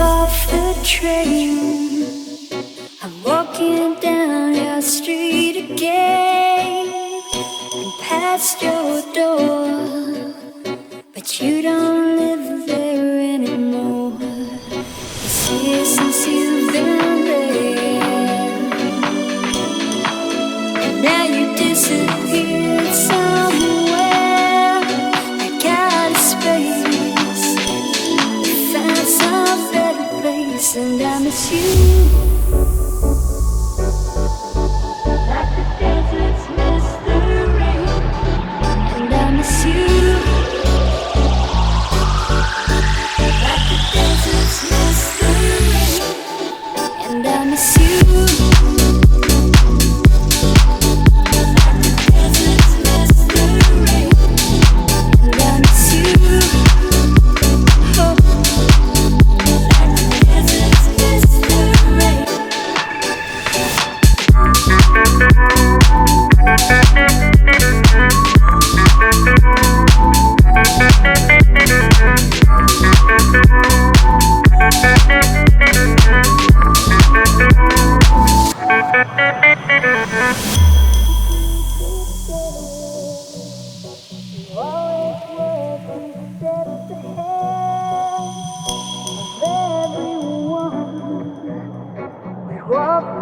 off the train. I'm walking down your street again and past your door, but you don't live there anymore. And now you disappeared somewhere. And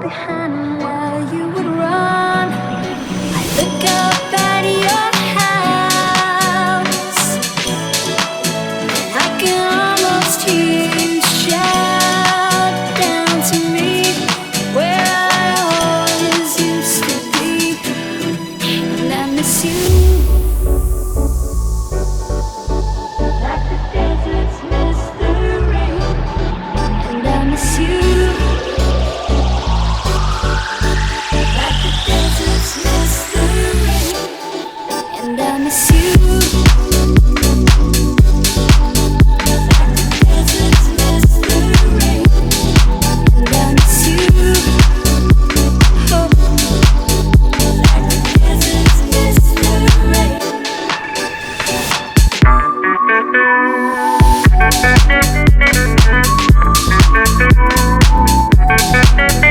behind miss you. Thank you.